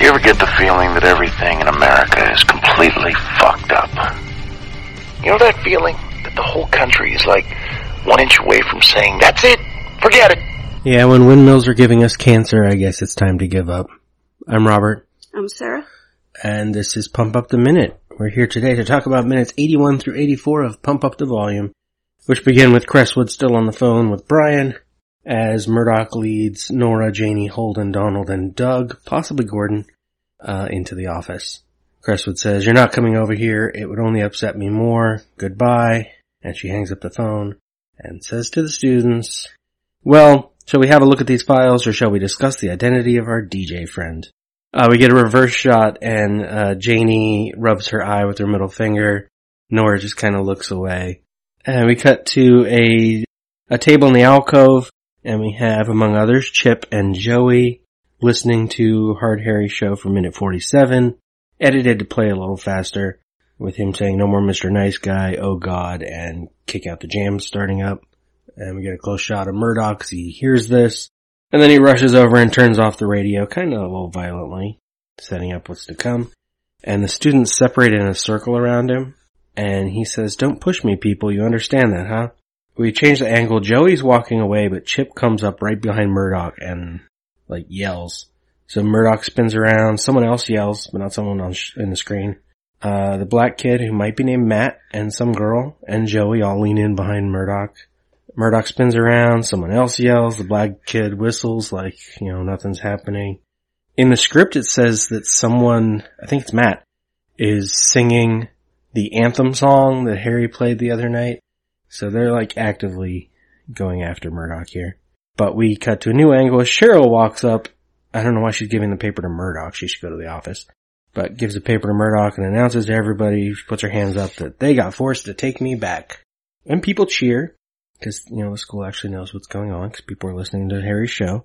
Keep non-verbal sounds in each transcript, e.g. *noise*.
You ever get the feeling that everything in America is completely fucked up? You know that feeling that the whole country is like one inch away from saying, that's it, forget it. Yeah, when windmills are giving us cancer, I guess it's time to give up. I'm Robert, I'm Sarah. and this is Pump Up the Minute. We're here today to talk about minutes 81 through 84 of Pump Up the Volume, which begin with Cresswood still on the phone with Brian, as Murdoch leads Nora, Janie, Holden, Donald, and Doug, possibly Gordon, uh, into the office. Cresswood says, you're not coming over here. It would only upset me more. Goodbye. And she hangs up the phone and says to the students, well, shall we have a look at these files or shall we discuss the identity of our DJ friend? Uh, we get a reverse shot and, uh, Janie rubs her eye with her middle finger. Nora just kind of looks away. And we cut to a, a table in the alcove and we have, among others, Chip and Joey listening to Hard Harry show for minute 47, edited to play a little faster with him saying no more Mr. Nice Guy, oh god, and kick out the jams starting up. And we get a close shot of Murdoch he hears this. And then he rushes over and turns off the radio, kind of a little violently, setting up what's to come. And the students separate in a circle around him. And he says, don't push me people, you understand that, huh? We change the angle, Joey's walking away, but Chip comes up right behind Murdoch and, like, yells. So Murdoch spins around, someone else yells, but not someone on sh- in the screen. Uh, the black kid who might be named Matt and some girl and Joey all lean in behind Murdoch. Murdoch spins around, someone else yells, the black kid whistles like, you know, nothing's happening. In the script it says that someone, I think it's Matt, is singing the anthem song that Harry played the other night. So they're like actively going after Murdoch here. But we cut to a new angle. Cheryl walks up. I don't know why she's giving the paper to Murdoch. She should go to the office. But gives the paper to Murdoch and announces to everybody, she puts her hands up that they got forced to take me back. And people cheer. Cause, you know, the school actually knows what's going on because people are listening to Harry's show.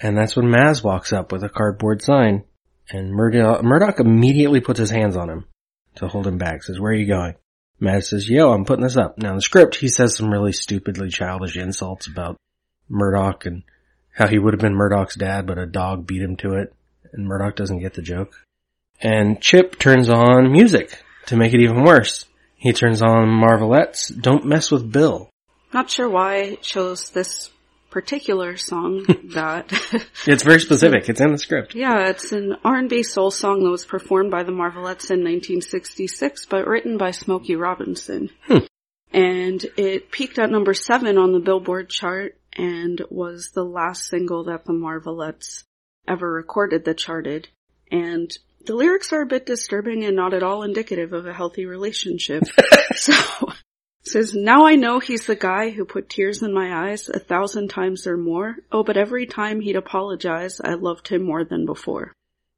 And that's when Maz walks up with a cardboard sign. And Murdoch, Murdoch immediately puts his hands on him to hold him back. Says, where are you going? Maz says, yo, I'm putting this up. Now in the script, he says some really stupidly childish insults about Murdoch and how he would have been Murdoch's dad, but a dog beat him to it. And Murdoch doesn't get the joke. And Chip turns on music to make it even worse. He turns on Marvelettes, Don't Mess with Bill. Not sure why it chose this particular song *laughs* that It's very specific. It's in the script. yeah, it's an R&B soul song that was performed by the Marvelettes in 1966 but written by Smokey Robinson. Hmm. And it peaked at number 7 on the Billboard chart and was the last single that the Marvelettes ever recorded that charted. And the lyrics are a bit disturbing and not at all indicative of a healthy relationship. *laughs* so says, now I know he's the guy who put tears in my eyes a thousand times or more. Oh, but every time he'd apologize, I loved him more than before.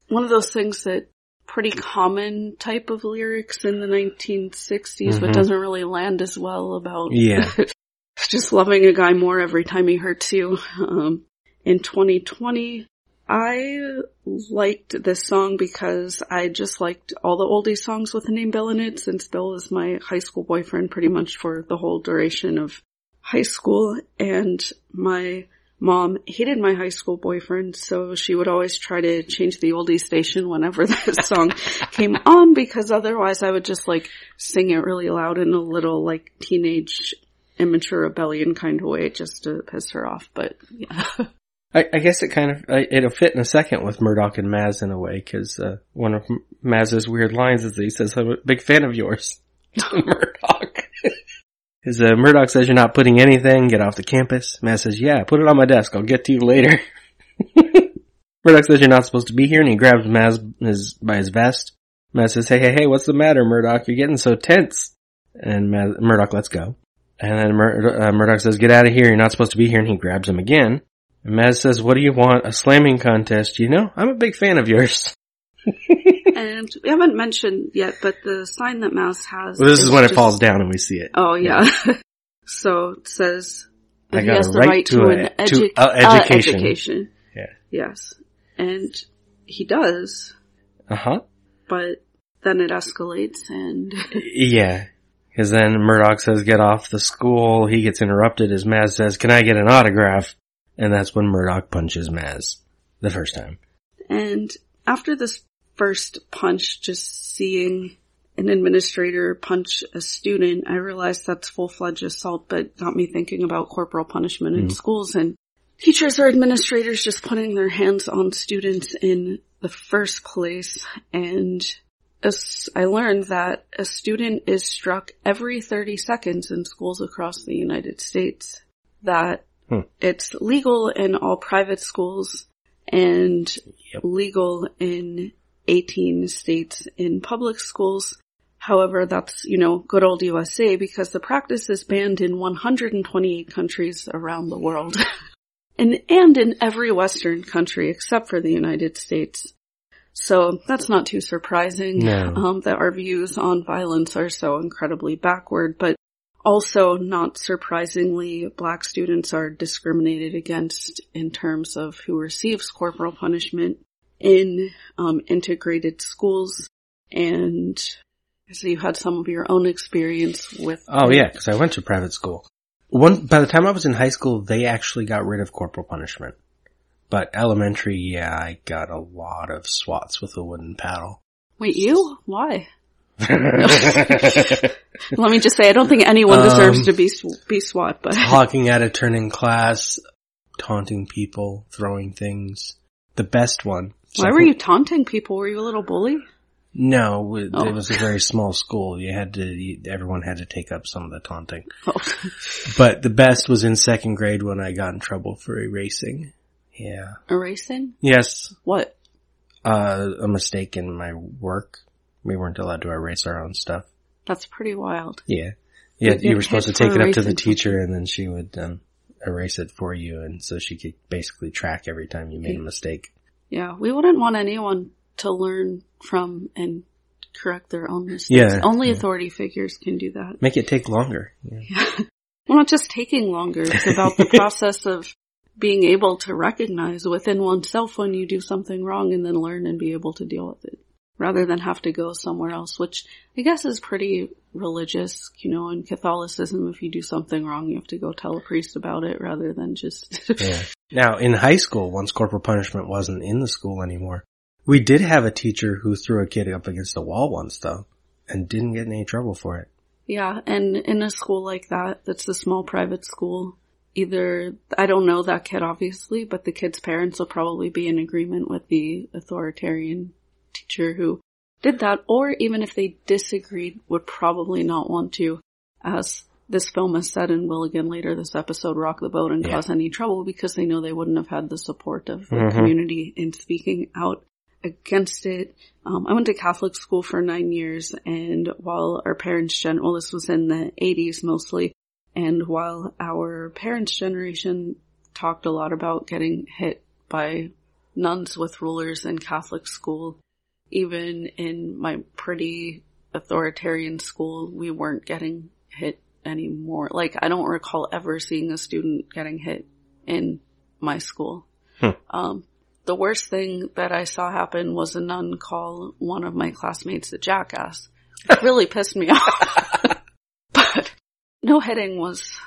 One of those things that pretty common type of lyrics in the 1960s, but Mhm. doesn't really land as well about Yeah. *laughs* just loving a guy more every time he hurts you. Um, in 2020, I liked this song because I just liked all the oldie songs with the name Bill in it since Bill was my high school boyfriend pretty much for the whole duration of high school. And my mom hated my high school boyfriend so she would always try to change the oldie station whenever *laughs* this song came on because otherwise I would just like sing it really loud in a little like teenage immature rebellion kind of way just to piss her off but yeah *laughs* I, I guess it kind of, it'll fit in a second with Murdoch and Maz in a way, cause, uh, one of Maz's weird lines is that he says, I'm a big fan of yours *laughs* Murdoch. *laughs* Cause, uh, Murdoch says you're not putting anything, get off the campus. Maz says, yeah, put it on my desk, I'll get to you later. *laughs* Murdoch says you're not supposed to be here and he grabs Maz his, by his vest. Maz says, hey, hey, hey, what's the matter, Murdoch? You're getting so tense. And Maz, Murdoch lets go. And then Mur- uh, Murdoch says, get out of here, you're not supposed to be here, and he grabs him again. And Maz says, what do you want? A slamming contest? You know, I'm a big fan of yours. *laughs* and we haven't mentioned yet but the sign that mouse has Well, this is when it falls down and we see it. oh yeah *laughs* so it says I he got has a the right right to to, an edu- a uh, education. education Yeah. yes and he does Uh huh. but then it escalates and *laughs* Yeah. Because then Murdoch says, get off the school. He gets interrupted as Maz says, can I get an autograph? And that's when Murdoch punches Maz the first time. And after this first punch, just seeing an administrator punch a student, I realized that's full-fledged assault, but got me thinking about corporal punishment in Mm. schools and teachers or administrators just putting their hands on students in the first place. And as I learned that a student is struck every 30 seconds in schools across the United States. That Hmm. it's legal in all private schools and Yep. legal in 18 states in public schools. However, that's, you know, good old USA because the practice is banned in 128 countries around the world. *laughs* and, and in every Western country except for the United States. So that's not too surprising No. um, that our views on violence are so incredibly backward, but also not surprisingly, black students are discriminated against in terms of who receives corporal punishment in um, integrated schools. And so you had some of your own experience with. Oh yeah, because I went to private school. One, by the time I was in high school, they actually got rid of corporal punishment. But elementary, yeah, I got a lot of swats with a wooden paddle. Wait, you? Why? *laughs* *laughs* Let me just say, I don't think anyone deserves Um, to be be SWAT, but *laughs* Talking at a turn in class, taunting people, throwing things. The best one. why were you taunting people? Were you a little bully? No, it, Oh. it was a very small school. You had to, you, everyone had to take up some of the taunting. *laughs* Oh. But the best was in second grade when I got in trouble for erasing. Yeah. Erasing? Yes, What? uh, a mistake in my work. We weren't allowed to erase our own stuff. That's pretty wild. Yeah. Yeah, You you were supposed to take it up to the teacher and then she would, um, erase it for you and so she could basically track every time you made a mistake. Yeah, we wouldn't want anyone to learn from and correct their own mistakes. Yeah, Only yeah. authority figures can do that. Make it take longer. Yeah. *laughs* Well, not just taking longer. It's about the *laughs* process of being able to recognize within oneself when you do something wrong and then learn and be able to deal with it. Rather than have to go somewhere else, which I guess is pretty religious, you know, in Catholicism, if you do something wrong, you have to go tell a priest about it rather than just, *laughs* Yeah. Now, in high school, once corporal punishment wasn't in the school anymore, we did have a teacher who threw a kid up against the wall once though, and didn't get in any trouble for it. Yeah, and in a school like that, that's a small private school, either, I don't know that kid obviously, but the kid's parents will probably be in agreement with the authoritarian teacher who did that, or even if they disagreed, would probably not want to, as this film has said and will again later this episode, rock the boat and Yeah. cause any trouble because they know they wouldn't have had the support of the Mhm. community in speaking out against it. Um, I went to Catholic school for nine years and while our parents gen, well this was in the 80s mostly, and while our parents generation talked a lot about getting hit by nuns with rulers in Catholic school, even in my pretty authoritarian school, we weren't getting hit anymore. Like I don't recall ever seeing a student getting hit in my school. Hmm. Um, the worst thing that I saw happen was a nun call one of my classmates a jackass. It *laughs* really pissed me off. *laughs* but no hitting was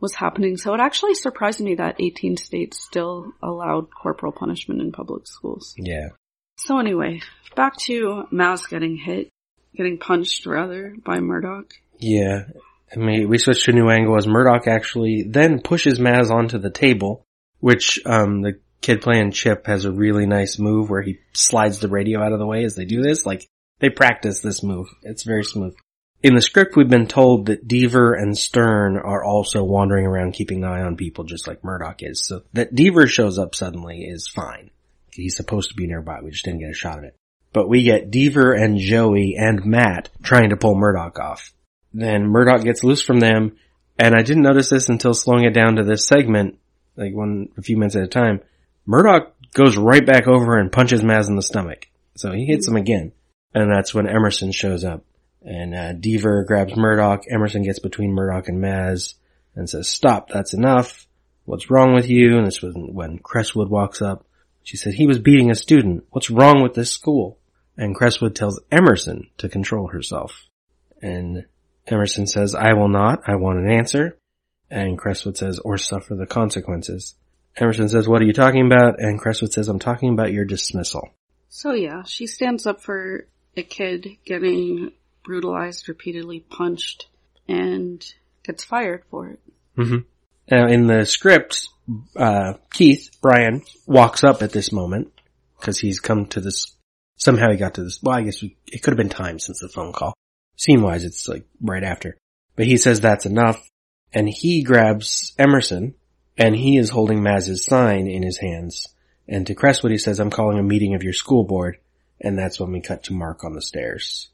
was happening. So it actually surprised me that 18 states still allowed corporal punishment in public schools. Yeah. So anyway, back to Maz getting hit, getting punched rather by Murdoch. Yeah. I mean, we switch to a new angle as Murdoch actually then pushes Maz onto the table, which, um, the kid playing Chip has a really nice move where he slides the radio out of the way as they do this. Like, they practice this move. It's very smooth. In the script, we've been told that Deaver and Stern are also wandering around keeping an eye on people just like Murdoch is. So that Deaver shows up suddenly is fine. He's supposed to be nearby. We just didn't get a shot of it. But we get Deaver and Joey and Matt trying to pull Murdoch off. Then Murdoch gets loose from them, and I didn't notice this until slowing it down to this segment, like one, a few minutes at a time. Murdoch goes right back over and punches Maz in the stomach. So he hits him again. And that's when Emerson shows up. And, uh, Deaver grabs Murdoch. Emerson gets between Murdoch and Maz and says, stop, that's enough. What's wrong with you? And this was when Crestwood walks up. She said, he was beating a student. What's wrong with this school? And Crestwood tells Emerson to control herself. And Emerson says, I will not. I want an answer. And Crestwood says, or suffer the consequences. Emerson says, what are you talking about? And Crestwood says, I'm talking about your dismissal. So yeah, she stands up for a kid getting brutalized, repeatedly punched, and gets fired for it. Mm-hmm. Now in the script, uh, Keith, Brian, walks up at this moment, cause he's come to this, somehow he got to this, well I guess we, it could have been time since the phone call. Scene wise, it's like right after. But he says that's enough, and he grabs Emerson, and he is holding Maz's sign in his hands. And to Crestwood he says, I'm calling a meeting of your school board, and that's when we cut to Mark on the stairs.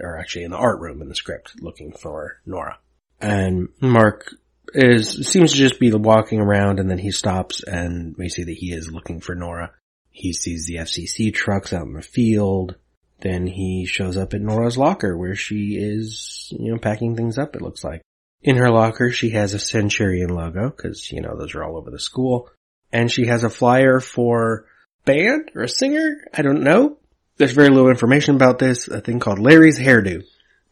Or actually in the art room in the script, looking for Nora. And Mark is, seems to just be walking around and then he stops and we see that he is looking for Nora. He sees the FCC trucks out in the field. Then he shows up at Nora's locker where she is, you know, packing things up, it looks like. In her locker, she has a Centurion logo, cause, you know, those are all over the school. And she has a flyer for band or a singer? I don't know. There's very little information about this, a thing called Larry's Hairdo.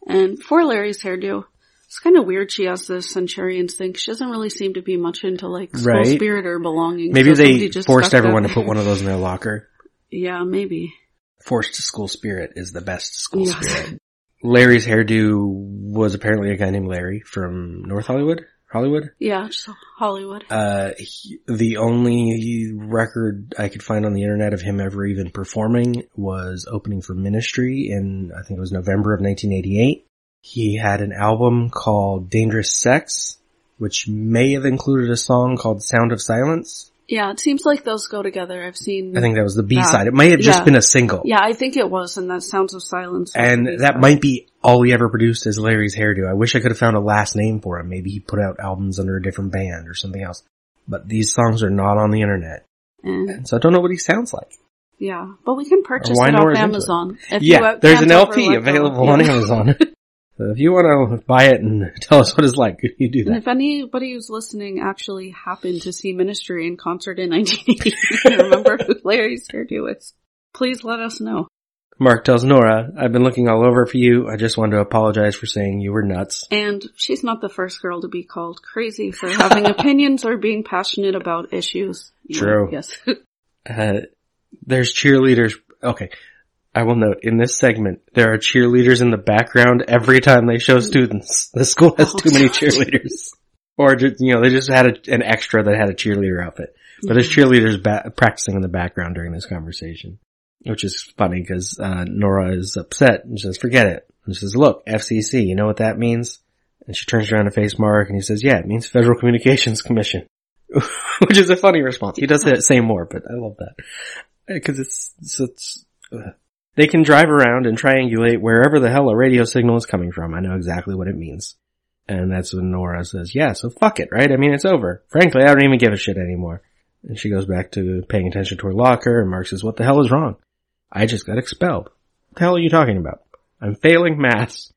And for Larry's hairdo, it's kind of weird she has this Centurions thing. She doesn't really seem to be much into like school Right. spirit or belonging. Maybe so they just forced everyone to *laughs* put one of those in their locker. Yeah, maybe. Forced school spirit is the best school Yes. spirit. Larry's hairdo was apparently a guy named Larry from North Hollywood, Hollywood. Yeah, just Hollywood. Uh, he, the only record I could find on the internet of him ever even performing was opening for Ministry in, I think it was November of 1988. He had an album called Dangerous Sex, which may have included a song called Sound of Silence. Yeah, it seems like those go together. I've seen. I think that was the B Yeah. side. It may have just Yeah. been a single. Yeah, I think it was, and that Sounds of Silence. And that might be all he ever produced is Larry's hairdo. I wish I could have found a last name for him. Maybe he put out albums under a different band or something else. But these songs are not on the internet. Eh. And, So I don't know what he sounds like. yeah, but we can purchase it off it. Amazon. If yeah, there's an LP available on *laughs* Amazon. *laughs* so if you want to buy it and *laughs* tell us what it's like, *laughs* you do And that. if anybody who's listening actually happened to see Ministry in concert in *laughs* 1980 remember who Larry's hairdo is, please let us know. Mark tells Nora, I've been looking all over for you. I just wanted to apologize for saying you were nuts. And she's not the first girl to be called crazy for having opinions or being passionate about issues. You True. know, Yes. Uh, there's cheerleaders. Okay. I will note in this segment, there are cheerleaders in the background every time they show students. *laughs* The school has Oh, too many *laughs* cheerleaders. Or just, you know, they just had a, an extra that had a cheerleader outfit. But there's cheerleaders ba- practicing in the background during this conversation. Which is funny because, uh, Nora is upset and says, forget it. And she says, look, FCC, you know what that means? And she turns around to face Mark and he says, yeah, it means Federal Communications Commission. *laughs* Which is a funny response. He does say more, but I love that. Because it's, it's, it's they can drive around and triangulate wherever the hell a radio signal is coming from. I know exactly what it means. And that's when Nora says, yeah, so fuck it, right? I mean, it's over. Frankly, I don't even give a shit anymore. And she goes back to paying attention to her locker and Mark says, what the hell is wrong? I just got expelled. What the hell are you talking about? I'm failing maths.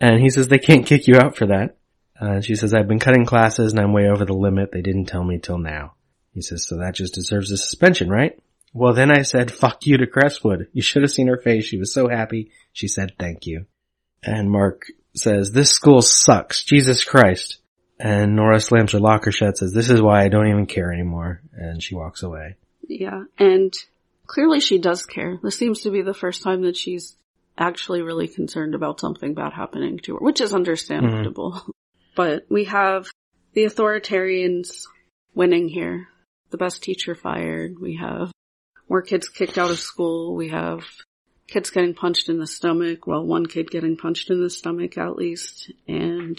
And he says, they can't kick you out for that. Uh, she says, I've been cutting classes and I'm way over the limit. They didn't tell me till now. He says, so that just deserves a suspension, right? Well, then I said, fuck you to Crestwood. You should have seen her face. She was so happy. She said, thank you. And Mark says, this school sucks. Jesus Christ. And Nora slams her locker shut, says, this is why I don't even care anymore. And she walks away. Yeah, and clearly she does care. This seems to be the first time that she's actually really concerned about something bad happening to her, which is understandable. Mm-hmm. *laughs* But we have the authoritarians winning here. The best teacher fired. We have more kids kicked out of school. We have kids getting punched in the stomach. Well, one kid getting punched in the stomach at least. And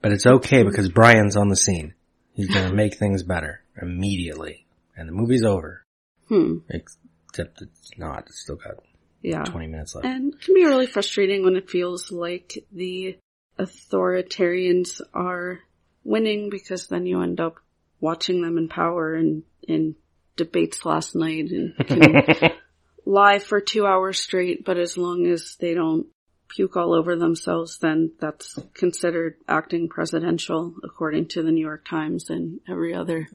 But it's okay because Brian's on the scene. He's gonna *laughs* make things better immediately. And the movie's over. hmm, Except it's not. It's still got yeah. 20 minutes left. And it can be really frustrating when it feels like the authoritarians are winning because then you end up watching them in power and in debates last night and *laughs* can lie for two hours straight, but as long as they don't puke all over themselves, then that's considered acting presidential according to the New York Times and every other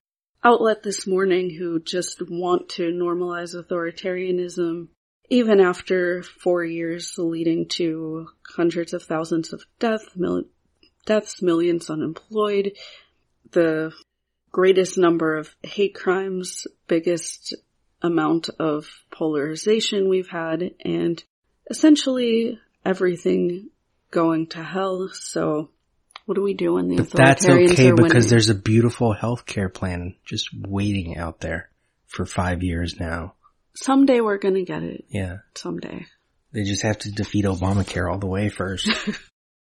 outlet this morning who just want to normalize authoritarianism even after four years leading to hundreds of thousands of deaths, mil- deaths, millions unemployed, the greatest number of hate crimes, biggest amount of polarization we've had, and essentially everything going to hell. So what do we do when the But that's okay because winning? there's a beautiful healthcare plan just waiting out there for five years now. Someday we're gonna get it. Yeah. Someday. They just have to defeat Obamacare all the way first.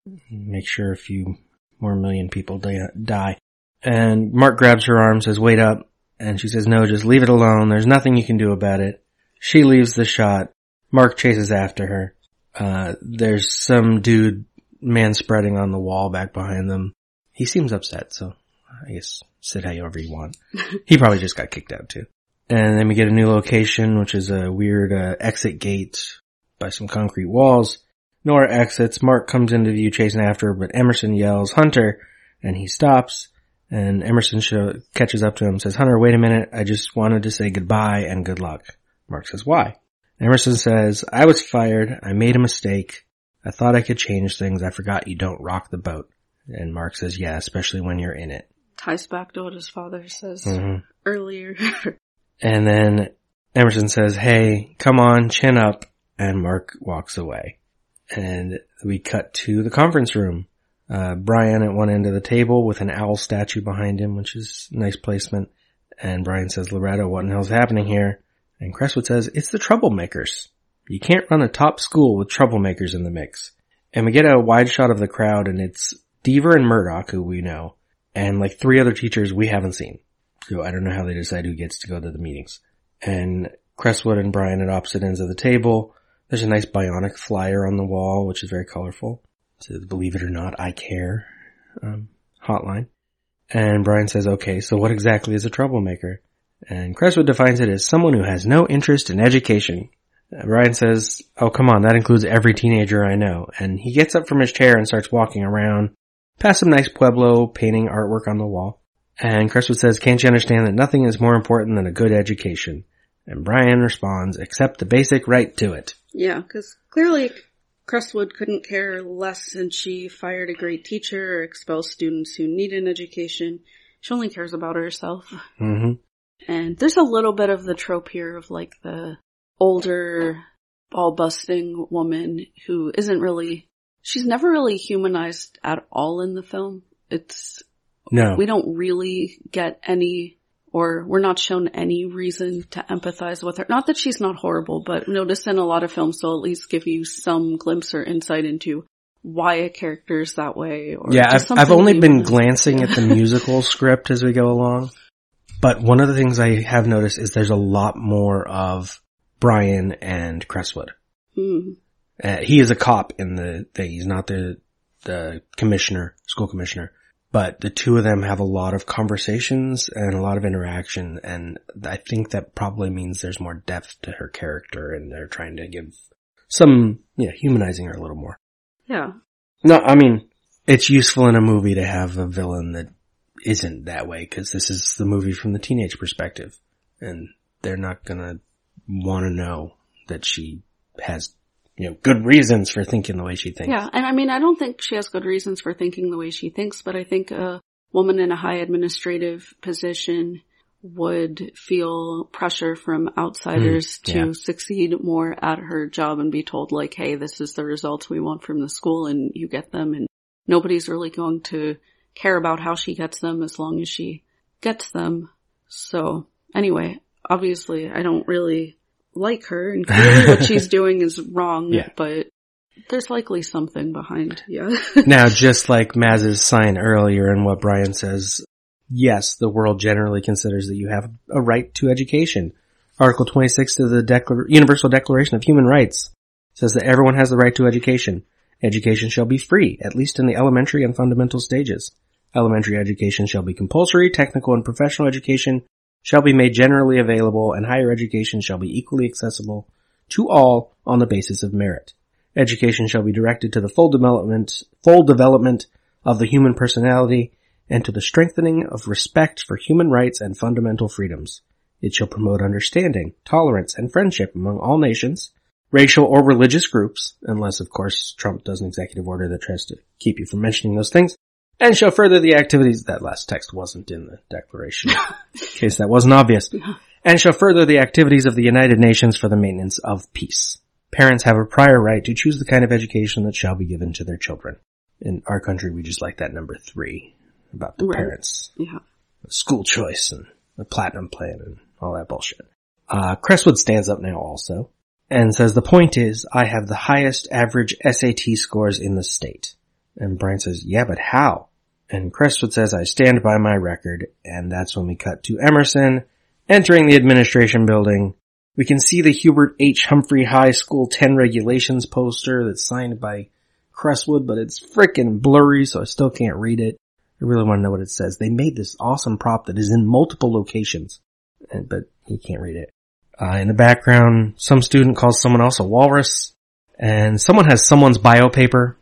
*laughs* Make sure a few more million people die. And Mark grabs her arm, says, wait up. And she says, no, just leave it alone. There's nothing you can do about it. She leaves the shot. Mark chases after her. Uh, there's some dude man spreading on the wall back behind them. He seems upset, so I guess sit however you want. *laughs* he probably just got kicked out too. And then we get a new location, which is a weird uh, exit gate by some concrete walls. Nora exits. Mark comes into view chasing after her, but Emerson yells, Hunter! And he stops. And Emerson show, catches up to him and says, Hunter, wait a minute. I just wanted to say goodbye and good luck. Mark says, why? Emerson says, I was fired. I made a mistake. I thought I could change things. I forgot you don't rock the boat. And Mark says, yeah, especially when you're in it. Ties back to what his father says Mhm. earlier. *laughs* And then Emerson says, hey, come on, chin up. And Mark walks away. And we cut to the conference room. Uh, Brian at one end of the table with an owl statue behind him, which is nice placement. And Brian says, Loretta, what in hell's happening here? And Crestwood says, it's the troublemakers. You can't run a top school with troublemakers in the mix. And we get a wide shot of the crowd and it's Deaver and Murdoch, who we know, and like three other teachers we haven't seen. So I don't know how they decide who gets to go to the meetings. And Crestwood and Brian at opposite ends of the table. There's a nice bionic flyer on the wall, which is very colorful. So believe it or not, I care. Um, hotline. And Brian says, okay, so what exactly is a troublemaker? And Crestwood defines it as someone who has no interest in education. Uh, Brian says, oh come on, that includes every teenager I know. And he gets up from his chair and starts walking around, past some nice Pueblo painting artwork on the wall. And Crestwood says, can't you understand that nothing is more important than a good education? And Brian responds, except the basic right to it. yeah, because clearly Crestwood couldn't care less since she fired a great teacher or expelled students who need an education. She only cares about herself. hmm And there's a little bit of the trope here of like the older ball busting woman who isn't really, she's never really humanized at all in the film. It's, No. we don't really get any, or we're not shown any reason to empathize with her. Not that she's not horrible, but notice in a lot of films they'll at least give you some glimpse or insight into why a character is that way. Or Yeah, I've, I've only been humanized. glancing at the *laughs* musical script as we go along. But one of the things I have noticed is there's a lot more of Brian and Crestwood. Hmm. Uh, he is a cop in the thing. He's not the, the commissioner, school commissioner. But the two of them have a lot of conversations and a lot of interaction. And I think that probably means there's more depth to her character and they're trying to give some, yeah, humanizing her a little more. Yeah. No, I mean, it's useful in a movie to have a villain that isn't that way because this is the movie from the teenage perspective and they're not gonna want to know that she has, you know, good reasons for thinking the way she thinks. Yeah, and I mean, I don't think she has good reasons for thinking the way she thinks, but I think a woman in a high administrative position would feel pressure from outsiders Mm, to succeed more at her job and be told like, hey, this is the results we want from the school and you get them and nobody's really going to care about how she gets them as long as she gets them. So anyway, obviously I don't really like her and clearly what she's *laughs* doing is wrong, Yeah. but there's likely something behind, yeah. *laughs* now, just like Maz's sign earlier and what Brian says, yes, the world generally considers that you have a right to education. Article 26 of the Declar- Universal Declaration of Human Rights says that everyone has the right to education. Education shall be free, at least in the elementary and fundamental stages. Elementary education shall be compulsory, technical and professional education shall be made generally available, and higher education shall be equally accessible to all on the basis of merit. Education shall be directed to the full development, full development of the human personality and to the strengthening of respect for human rights and fundamental freedoms. It shall promote understanding, tolerance, and friendship among all nations, racial or religious groups, unless of course Trump does an executive order that tries to keep you from mentioning those things, and shall further the activities, that last text wasn't in the declaration, in case that wasn't obvious, *laughs* and shall further the activities of the United Nations for the maintenance of peace. Parents have a prior right to choose the kind of education that shall be given to their children. In our country, we just like that number three about the Right. parents. Yeah. School choice and the platinum plan and all that bullshit. Uh, Crestwood stands up now also and says the point is I have the highest average SAT scores in the state. And Brian says, yeah, but how? And Crestwood says, I stand by my record. And that's when we cut to Emerson entering the administration building. We can see the Hubert H. Humphrey High School 10 regulations poster that's signed by Crestwood, but it's freaking blurry, so I still can't read it. I really want to know what it says. They made this awesome prop that is in multiple locations, but you can't read it. Uh, in the background, some student calls someone else a walrus, and someone has someone's bio paper,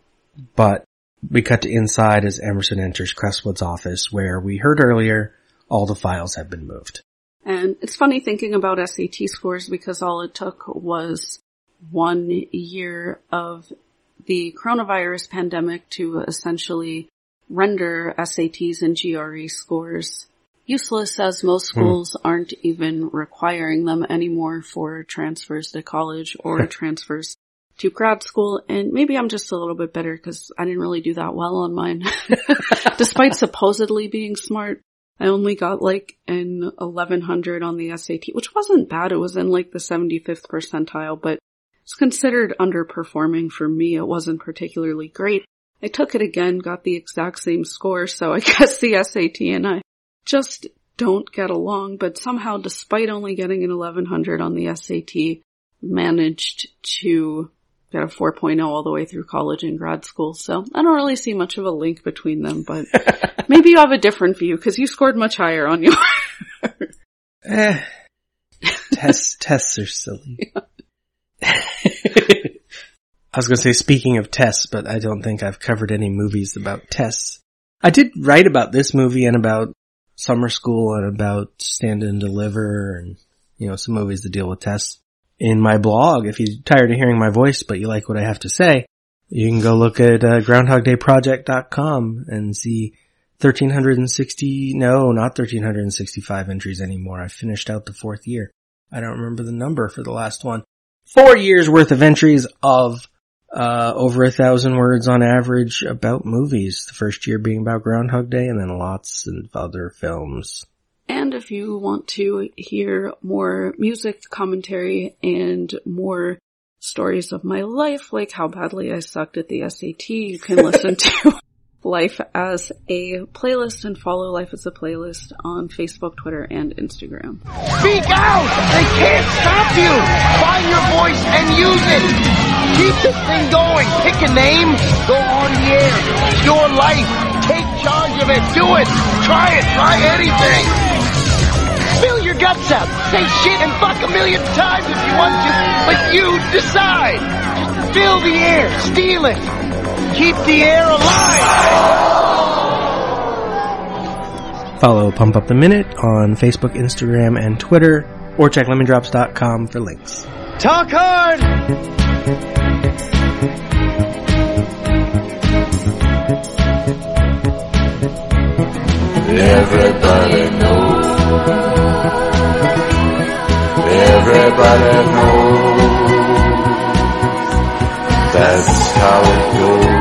but we cut to inside as Emerson enters Crestwood's office where we heard earlier all the files have been moved. And it's funny thinking about SAT scores because all it took was one year of the coronavirus pandemic to essentially render SATs and GRE scores useless as most hmm. schools aren't even requiring them anymore for transfers to college or *laughs* transfers to grad school. And maybe I'm just a little bit better because I didn't really do that well on mine. *laughs* Despite supposedly being smart, I only got like an 1100 on the SAT, which wasn't bad. It was in like the 75th percentile, but it's considered underperforming for me. It wasn't particularly great. I took it again, got the exact same score, so I *laughs* guess the SAT and I just don't get along, but somehow despite only getting an 1100 on the SAT, managed to get a 4.0 all the way through college and grad school. So I don't really see much of a link between them, but *laughs* maybe you have a different view because you scored much higher on *laughs* your. Eh. tests, *laughs* tests are silly. I was gonna say speaking of tests, but I don't think I've covered any movies about tests. I did write about this movie and about summer school and about stand and deliver and, you know, some movies that deal with tests in my blog. If you're tired of hearing my voice, but you like what I have to say, you can go look at uh, groundhogdayproject.com and see 1360, no, not 1365 entries anymore. I finished out the fourth year. I don't remember the number for the last one. Four years worth of entries of uh, over a thousand words on average about movies. The first year being about Groundhog Day and then lots of other films. And if you want to hear more music commentary and more stories of my life, like how badly I sucked at the SAT, you can *laughs* listen to Life as a playlist and follow Life as a playlist on Facebook, Twitter, and Instagram. Speak out! They can't stop you! Find your voice and use it! Keep this thing going! Pick a name, go on the air. It's your life. Take charge of it. Do it! Try it! Try anything! Spill your guts out! Say shit and fuck a million times if you want to, but you decide! Just fill the air, steal it! Keep the air alive! Follow Pump Up the Minute on Facebook, Instagram, and Twitter, or check lemondrops.com for links. Talk hard! Everybody Everybody knows. That's how it goes.